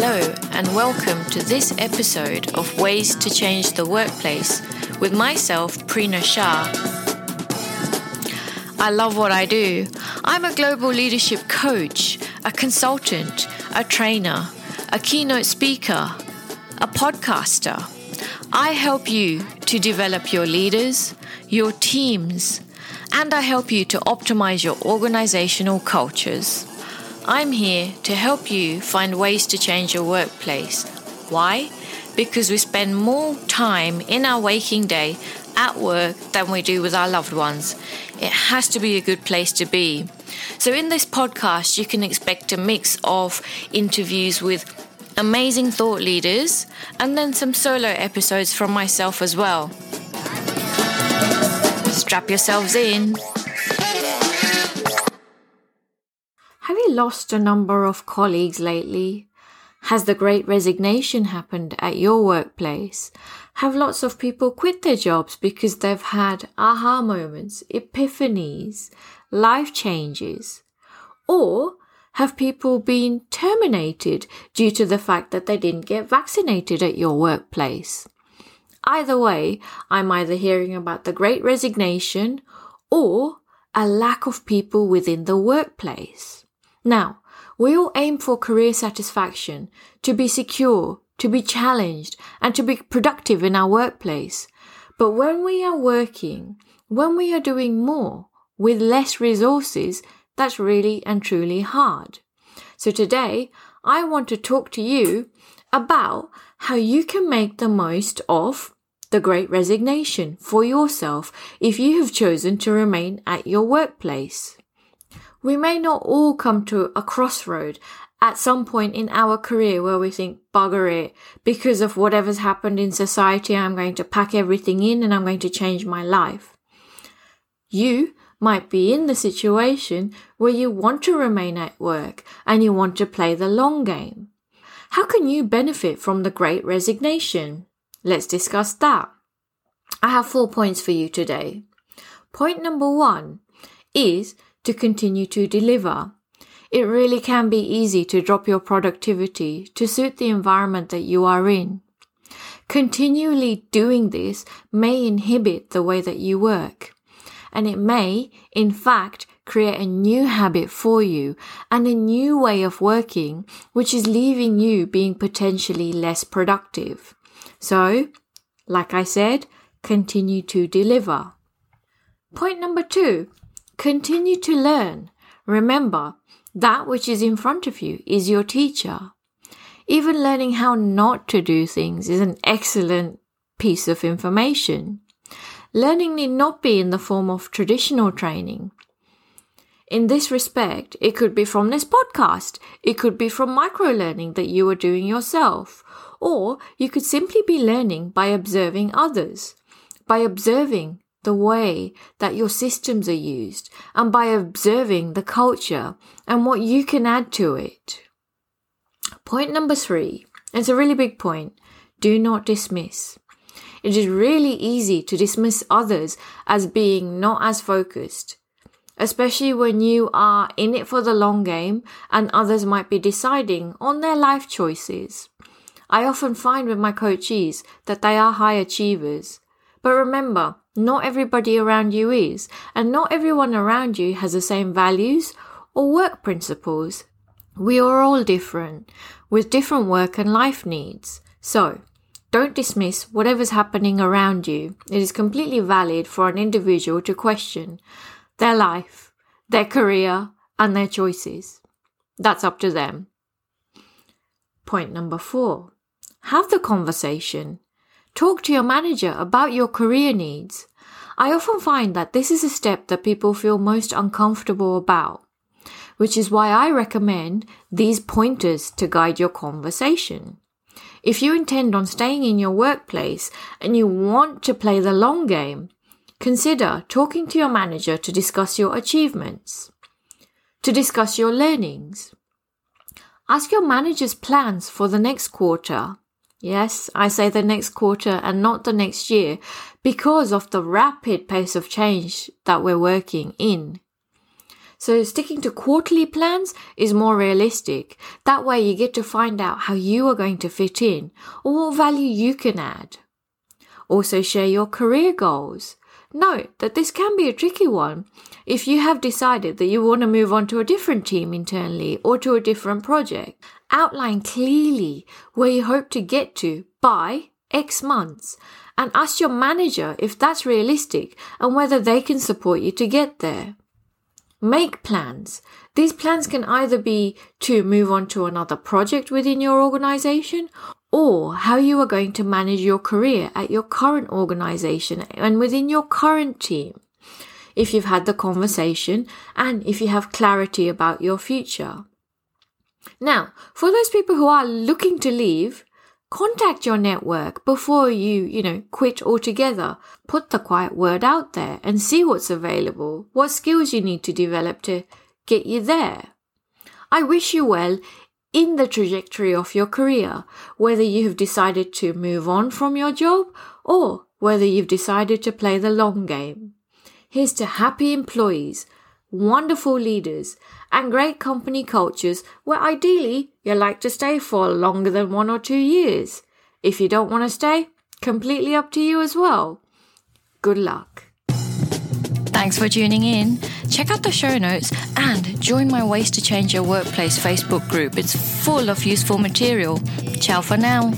Hello, and welcome to this episode of Ways to Change the Workplace with myself, Prina Shah. I love what I do. I'm a global leadership coach, a consultant, a trainer, a keynote speaker, a podcaster. I help you to develop your leaders, your teams, and I help you to optimize your organizational cultures. I'm here to help you find ways to change your workplace. Why? Because we spend more time in our waking day at work than we do with our loved ones. It has to be a good place to be. So, in this podcast, you can expect a mix of interviews with amazing thought leaders and then some solo episodes from myself as well. Strap yourselves in. Lost a number of colleagues lately? Has the great resignation happened at your workplace? Have lots of people quit their jobs because they've had aha moments, epiphanies, life changes? Or have people been terminated due to the fact that they didn't get vaccinated at your workplace? Either way, I'm either hearing about the great resignation or a lack of people within the workplace. Now, we all aim for career satisfaction, to be secure, to be challenged, and to be productive in our workplace. But when we are working, when we are doing more with less resources, that's really and truly hard. So today, I want to talk to you about how you can make the most of the great resignation for yourself if you have chosen to remain at your workplace. We may not all come to a crossroad at some point in our career where we think, bugger it, because of whatever's happened in society, I'm going to pack everything in and I'm going to change my life. You might be in the situation where you want to remain at work and you want to play the long game. How can you benefit from the great resignation? Let's discuss that. I have four points for you today. Point number one is to continue to deliver. It really can be easy to drop your productivity to suit the environment that you are in. Continually doing this may inhibit the way that you work. And it may, in fact, create a new habit for you and a new way of working, which is leaving you being potentially less productive. So, like I said, continue to deliver. Point number two Continue to learn. Remember, that which is in front of you is your teacher. Even learning how not to do things is an excellent piece of information. Learning need not be in the form of traditional training. In this respect, it could be from this podcast. It could be from micro learning that you are doing yourself. Or you could simply be learning by observing others. By observing the way that your systems are used and by observing the culture and what you can add to it. Point number three, it's a really big point. Do not dismiss. It is really easy to dismiss others as being not as focused, especially when you are in it for the long game and others might be deciding on their life choices. I often find with my coachees that they are high achievers. But remember, not everybody around you is, and not everyone around you has the same values or work principles. We are all different, with different work and life needs. So, don't dismiss whatever's happening around you. It is completely valid for an individual to question their life, their career, and their choices. That's up to them. Point number four. Have the conversation. Talk to your manager about your career needs. I often find that this is a step that people feel most uncomfortable about, which is why I recommend these pointers to guide your conversation. If you intend on staying in your workplace and you want to play the long game, consider talking to your manager to discuss your achievements, to discuss your learnings. Ask your manager's plans for the next quarter Yes, I say the next quarter and not the next year because of the rapid pace of change that we're working in. So sticking to quarterly plans is more realistic. That way you get to find out how you are going to fit in or what value you can add. Also share your career goals. Note that this can be a tricky one if you have decided that you want to move on to a different team internally or to a different project. Outline clearly where you hope to get to by X months and ask your manager if that's realistic and whether they can support you to get there. Make plans. These plans can either be to move on to another project within your organization or how you are going to manage your career at your current organization and within your current team. If you've had the conversation and if you have clarity about your future. Now, for those people who are looking to leave, contact your network before you, you know, quit altogether. Put the quiet word out there and see what's available, what skills you need to develop to get you there. I wish you well in the trajectory of your career, whether you have decided to move on from your job or whether you've decided to play the long game. Here's to happy employees, wonderful leaders, and great company cultures where ideally you like to stay for longer than one or two years. If you don't want to stay, completely up to you as well. Good luck. Thanks for tuning in. Check out the show notes and join my Ways to Change Your Workplace Facebook group. It's full of useful material. Ciao for now.